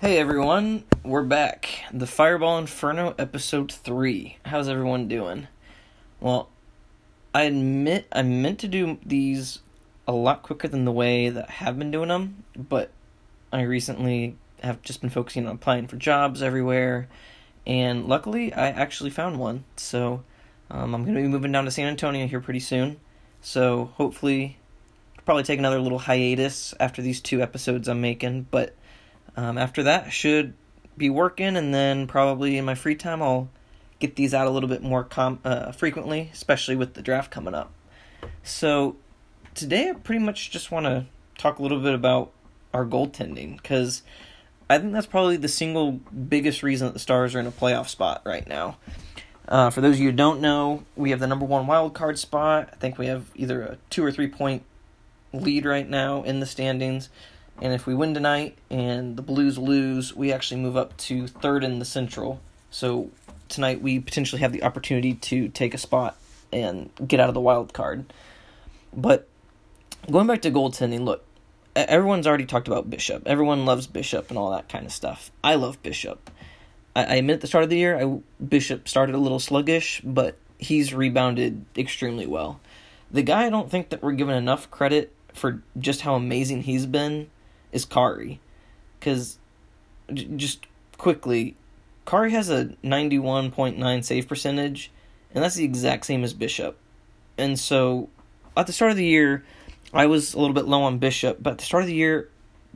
Hey everyone, we're back. The Fireball Inferno episode 3. How's everyone doing? Well, I admit I meant to do these a lot quicker than the way that I have been doing them, but I recently have just been focusing on applying for jobs everywhere, and luckily I actually found one. So um, I'm going to be moving down to San Antonio here pretty soon. So hopefully, probably take another little hiatus after these two episodes I'm making, but um, after that, should be working, and then probably in my free time, I'll get these out a little bit more com- uh, frequently, especially with the draft coming up. So today, I pretty much just want to talk a little bit about our goaltending because I think that's probably the single biggest reason that the Stars are in a playoff spot right now. Uh, for those of you who don't know, we have the number one wild card spot. I think we have either a two or three point lead right now in the standings. And if we win tonight and the Blues lose, we actually move up to third in the Central. So tonight we potentially have the opportunity to take a spot and get out of the wild card. But going back to goaltending, look, everyone's already talked about Bishop. Everyone loves Bishop and all that kind of stuff. I love Bishop. I, I admit at the start of the year, I, Bishop started a little sluggish, but he's rebounded extremely well. The guy I don't think that we're given enough credit for just how amazing he's been is Kari. Because, j- just quickly, Kari has a 91.9 save percentage, and that's the exact same as Bishop. And so, at the start of the year, I was a little bit low on Bishop, but at the start of the year,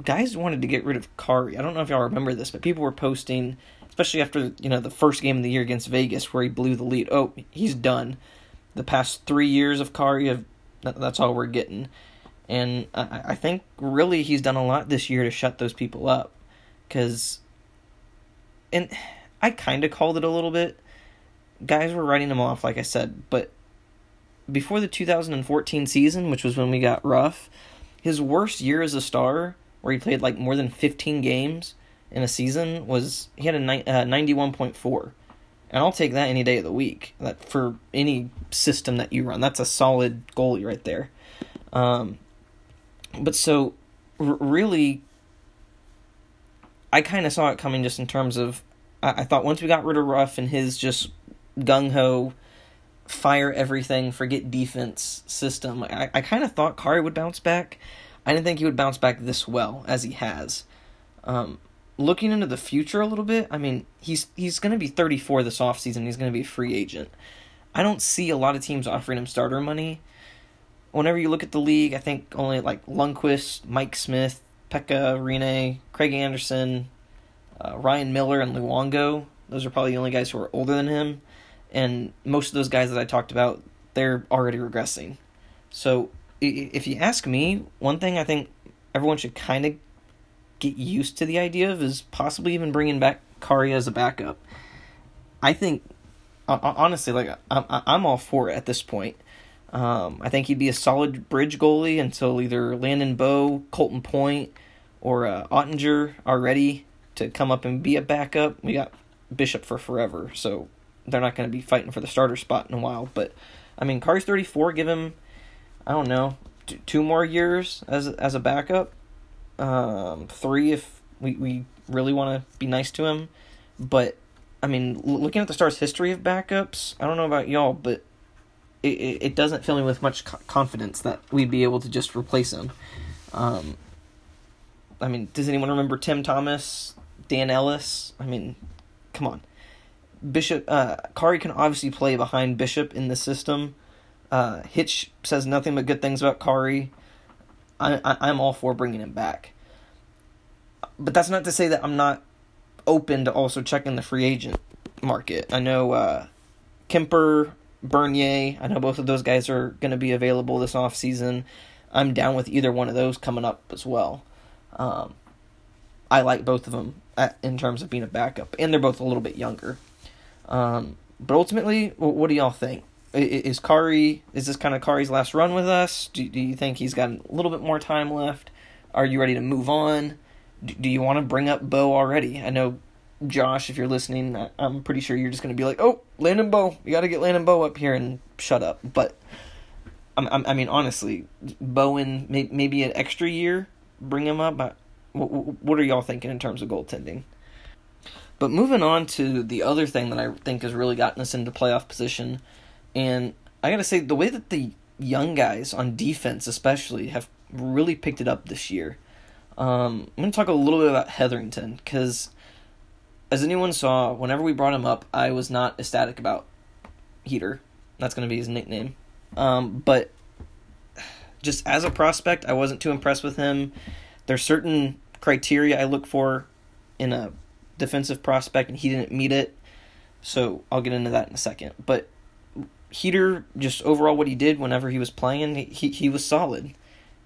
guys wanted to get rid of Kari. I don't know if y'all remember this, but people were posting, especially after you know the first game of the year against Vegas, where he blew the lead. Oh, he's done. The past three years of Kari, have, that's all we're getting. And I, I think really he's done a lot this year to shut those people up. Because, and I kind of called it a little bit. Guys were writing him off, like I said, but before the 2014 season, which was when we got Ruff, his worst year as a star, where he played like more than 15 games in a season, was he had a ni- uh, 91.4. And I'll take that any day of the week. That for any system that you run, that's a solid goalie right there. Um, but so r- really i kind of saw it coming just in terms of I-, I thought once we got rid of Ruff and his just gung-ho fire everything forget defense system i, I kind of thought kari would bounce back. I didn't think he would bounce back this well as he has. Um, looking into the future a little bit i mean he's he's going to be 34 this offseason he's going to be a free agent. I don't see a lot of teams offering him starter money whenever you look at the league, I think only like Lundqvist, Mike Smith, Pekka Rinne, Craig Anderson, uh, Ryan Miller, and Luongo. Those are probably the only guys who are older than him. And most of those guys that I talked about, they're already regressing. So if you ask me, one thing I think everyone should kind of get used to the idea of is possibly even bringing back Kari as a backup. I think, honestly, like I'm all for it at this point. Um, I think he'd be a solid bridge goalie until either Landon Bow, Colton Point, or uh, Oettinger are ready to come up and be a backup. We got Bishop for forever, so they're not going to be fighting for the starter spot in a while. But I mean, Kari's 34. Give him, I don't know, two more years as as a backup. Um, three if we we really want to be nice to him. But I mean, looking at the Stars' history of backups, I don't know about y'all, but it, it doesn't fill me with much confidence that we'd be able to just replace him. Um, I mean, does anyone remember Tim Thomas, Dan Ellis? I mean, come on. Bishop, uh, Kari can obviously play behind Bishop in the system. Uh, Hitch says nothing but good things about Kari. I, I, I'm all for bringing him back. But that's not to say that I'm not open to also checking the free agent market. I know uh, Kuemper Bernier. I know both of those guys are going to be available this off season. I'm down with either one of those coming up as well. Um, I like both of them at, in terms of being a backup, and they're both a little bit younger. Um, but ultimately, what do y'all think? Is Kari is this kind of Kari's last run with us? Do, do you think he's got a little bit more time left? Are you ready to move on? Do, do you want to bring up Bow already? I know Josh, if you're listening, I'm pretty sure you're just going to be like, "Oh, Landon Bow, you got to get Landon Bow up here and shut up." But I'm, i mean, honestly, Bowen may, maybe an extra year, bring him up. What, what are y'all thinking in terms of goaltending? But moving on to the other thing that I think has really gotten us into playoff position, and I gotta say the way that the young guys on defense, especially, have really picked it up this year. Um, I'm gonna talk a little bit about Heatherington because, as anyone saw, whenever we brought him up, I was not ecstatic about Heater. That's gonna be his nickname. Um, but just as a prospect, I wasn't too impressed with him. There's certain criteria I look for in a defensive prospect, and he didn't meet it. So I'll get into that in a second. But Heater, just overall, what he did whenever he was playing, he he was solid.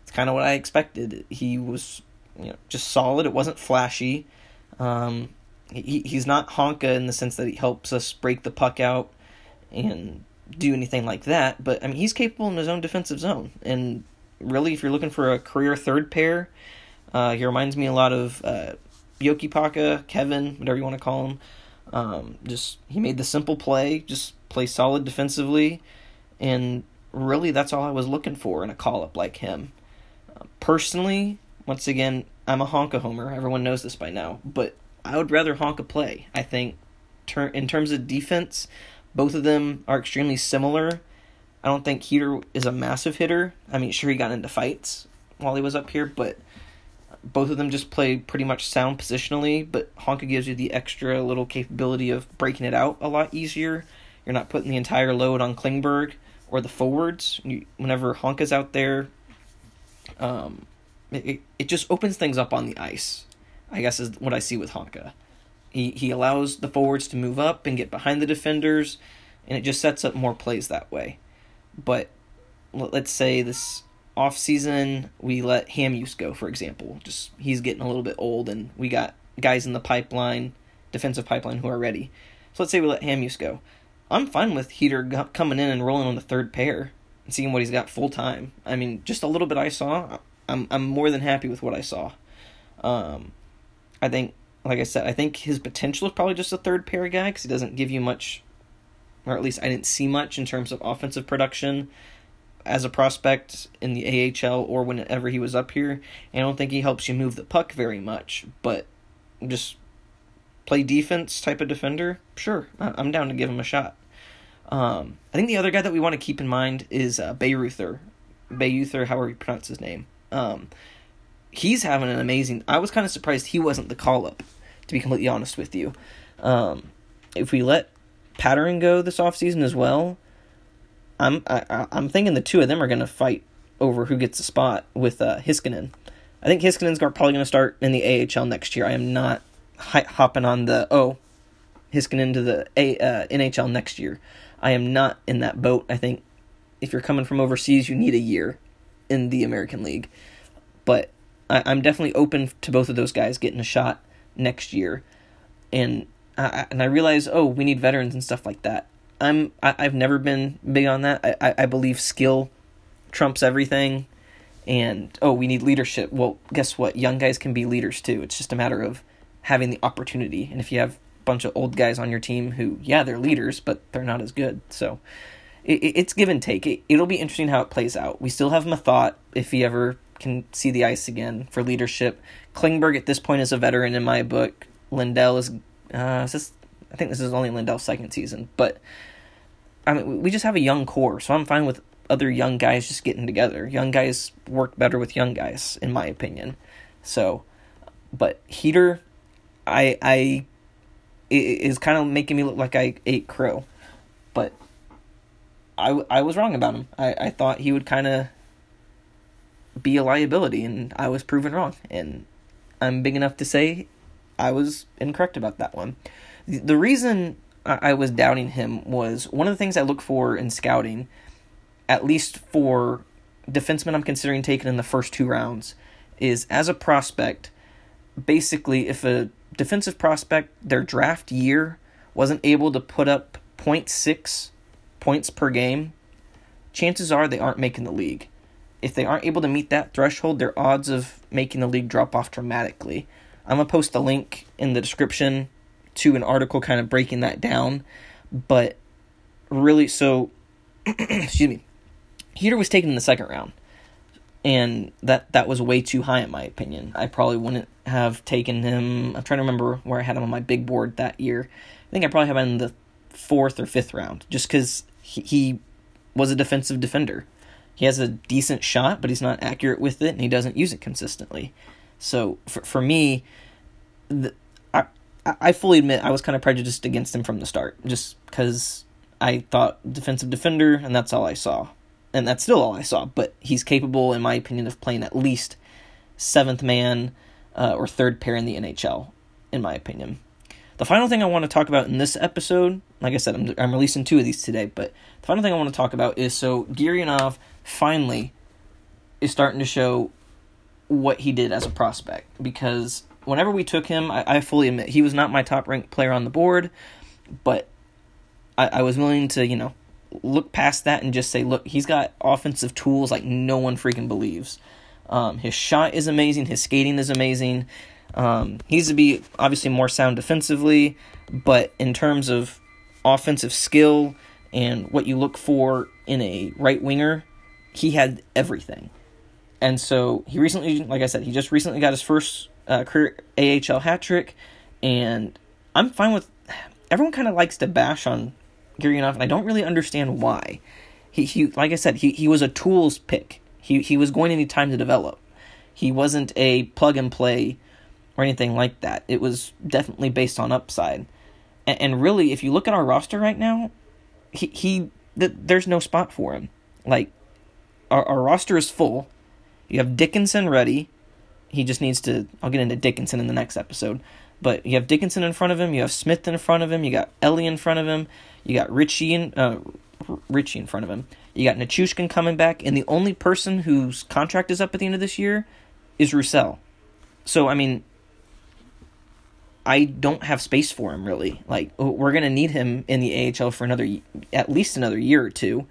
It's kind of what I expected. He was, you know, just solid. It wasn't flashy. Um, he he's not Honka in the sense that he helps us break the puck out and do anything like that. But I mean, he's capable in his own defensive zone. And really, if you're looking for a career third pair, uh, he reminds me a lot of uh, Jokipakka, Kevin, whatever you want to call him. Um, just he made the simple play, just play solid defensively, and really that's all I was looking for in a call up like him. Uh, personally, once again, I'm a Honka homer. Everyone knows this by now, but I would rather Honka play. I think ter- in terms of defense, both of them are extremely similar. I don't think Heater is a massive hitter. I mean, sure he got into fights while he was up here, but both of them just play pretty much sound positionally. But Honka gives you the extra little capability of breaking it out a lot easier. You're not putting the entire load on Klingberg or the forwards. You, whenever Honka's out there, um, it, it just opens things up on the ice. I guess is what I see with Honka. He he allows the forwards to move up and get behind the defenders, and it just sets up more plays that way. But let's say this off season we let Hamhuis go, for example. Just he's getting a little bit old, and we got guys in the pipeline, defensive pipeline, who are ready. So let's say we let Hamhuis go. I'm fine with Heater coming in and rolling on the third pair and seeing what he's got full time. I mean, just a little bit I saw, I'm I'm more than happy with what I saw. Um, I think like I said, I think his potential is probably just a third pair guy because he doesn't give you much, or at least I didn't see much in terms of offensive production as a prospect in the AHL or whenever he was up here. And I don't think he helps you move the puck very much, but just play defense type of defender, sure, I'm down to give him a shot. Um, I think the other guy that we want to keep in mind is uh, Bayreuther, Bayreuther, however you pronounce his name. Um, he's having an amazing. I was kind of surprised he wasn't the call up to be completely honest with you. Um, if we let Pateryn go this offseason as well, I'm I, I'm thinking the two of them are going to fight over who gets the spot with uh, Heiskanen. I think Heiskanen's probably going to start in the AHL next year. I am not hopping on the oh Heiskanen to the A, uh, NHL next year. I am not in that boat. I think if you're coming from overseas, you need a year in the American League. But I, I'm definitely open to both of those guys getting a shot next year, and I, and I realize oh we need veterans and stuff like that. I'm I, I've never been big on that. I, I, I believe skill trumps everything, and oh we need leadership. Well, guess what? Young guys can be leaders too. It's just a matter of having the opportunity. And if you have a bunch of old guys on your team who yeah they're leaders but they're not as good, so it, it's give and take. It, it'll be interesting how it plays out. We still have Methot if he ever can see the ice again for leadership. Klingberg at this point is a veteran in my book. Lindell is, uh, is this, I think this is only Lindell's second season, but I mean, we just have a young core, so I'm fine with other young guys just getting together. Young guys work better with young guys, in my opinion. So, but Heater, I, I, is kind of making me look like I ate crow, but I, I was wrong about him. I, I thought he would kind of be a liability, and I was proven wrong. And I'm big enough to say I was incorrect about that one. The reason I was doubting him was one of the things I look for in scouting, at least for defensemen I'm considering taking in the first two rounds, is as a prospect, basically, if a defensive prospect, their draft year, wasn't able to put up 0.6 points per game, chances are they aren't making the league if they aren't able to meet that threshold, their odds of making the league drop off dramatically. I'm going to post a link in the description to an article kind of breaking that down. But really, so, excuse me, Heater was taken in the second round. and that that was way too high in my opinion. I probably wouldn't have taken him. I'm trying to remember where I had him on my big board that year. I think I probably have him in the fourth or fifth round, just because he, he was a defensive defender. He has a decent shot, but he's not accurate with it, and he doesn't use it consistently. So for for me, the, I I fully admit I was kind of prejudiced against him from the start, just because I thought defensive defender, and that's all I saw and that's still all I saw. But he's capable, in my opinion, of playing at least seventh man uh, or third pair in the NHL, in my opinion. The final thing I want to talk about in this episode, like I said, I'm, I'm releasing two of these today, but the final thing I want to talk about is so Gurianov finally is starting to show what he did as a prospect because whenever we took him, I, I fully admit he was not my top ranked player on the board, but I, I was willing to, you know, look past that and just say, look, he's got offensive tools like no one freaking believes. Um, his shot is amazing. His skating is amazing. Um, he needs to be obviously more sound defensively, but in terms of offensive skill and what you look for in a right winger, he had everything. And so he recently, like I said, he just recently got his first uh, career AHL hat trick, and I'm fine with. Everyone kind of likes to bash on Gurianov, and I don't really understand why. He, he like I said, he, he was a tools pick. He he was going to need time to develop. He wasn't a plug and play or anything like that. It was definitely based on upside. And, and really, if you look at our roster right now, he he th- there's no spot for him. Like our, our roster is full. You have Dickinson ready. He just needs to. I'll get into Dickinson in the next episode. But you have Dickinson in front of him. You have Smith in front of him. You got Elie in front of him. You got Ritchie in uh, Ritchie in front of him. You got Nichushkin coming back, and the only person whose contract is up at the end of this year is Roussel. So I mean, I don't have space for him really. Like we're gonna need him in the AHL for another, at least another year or two.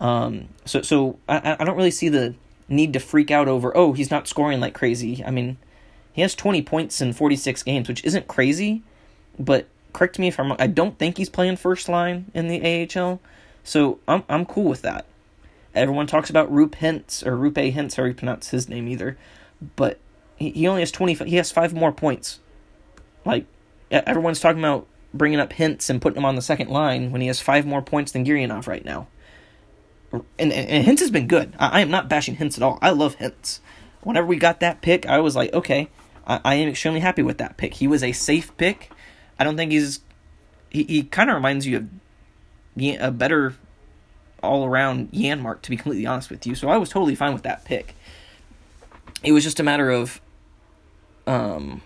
Um, so so I I don't really see the need to freak out over. Oh, he's not scoring like crazy. I mean, he has twenty points in forty six games, which isn't crazy, but correct me if I'm wrong. I don't think he's playing first line in the AHL, so I'm I'm cool with that. Everyone talks about Rupe Hintz or Roope Hintz, how you pronounce his name either, but he, he only has twenty. He has five more points. Like everyone's talking about bringing up Hintz and putting him on the second line when he has five more points than Gurianov right now. And, and, and has been good. I, I, am not bashing Hintz at all. I love Hintz. Whenever we got that pick, I was like, okay, I, I am extremely happy with that pick. He was a safe pick I don't think he's. He, he kind of reminds you of a better all around Janmark, to be completely honest with you. So I was totally fine with that pick. It was just a matter of. Um,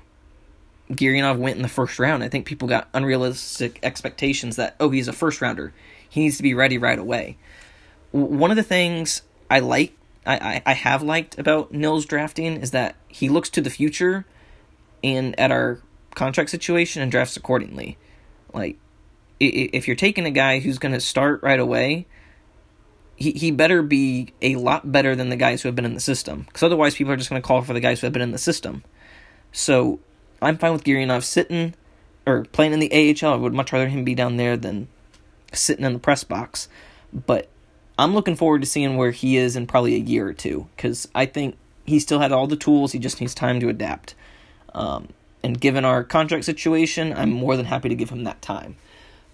Gurianov went in the first round. I think people got unrealistic expectations that, oh, he's a first rounder. He needs to be ready right away. One of the things I like, I, I, I have liked about Nill's drafting is that he looks to the future and at our contract situation and drafts accordingly. Like, if you're taking a guy who's going to start right away, he, he better be a lot better than the guys who have been in the system. Because otherwise, people are just going to call for the guys who have been in the system. So, I'm fine with Gurianov sitting or playing in the AHL. I would much rather him be down there than sitting in the press box. But I'm looking forward to seeing where he is in probably a year or two. Because I think he still had all the tools. He just needs time to adapt. Um, and given our contract situation, I'm more than happy to give him that time.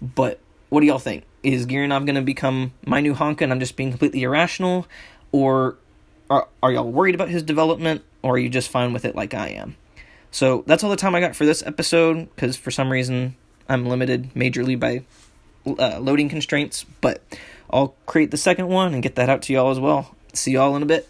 But what do y'all think? Is Gurianov going to become my new Honka and I'm just being completely irrational? Or are, are y'all worried about his development? Or are you just fine with it like I am? So that's all the time I got for this episode because for some reason I'm limited majorly by uh, loading constraints. But I'll create the second one and get that out to y'all as well. See y'all in a bit.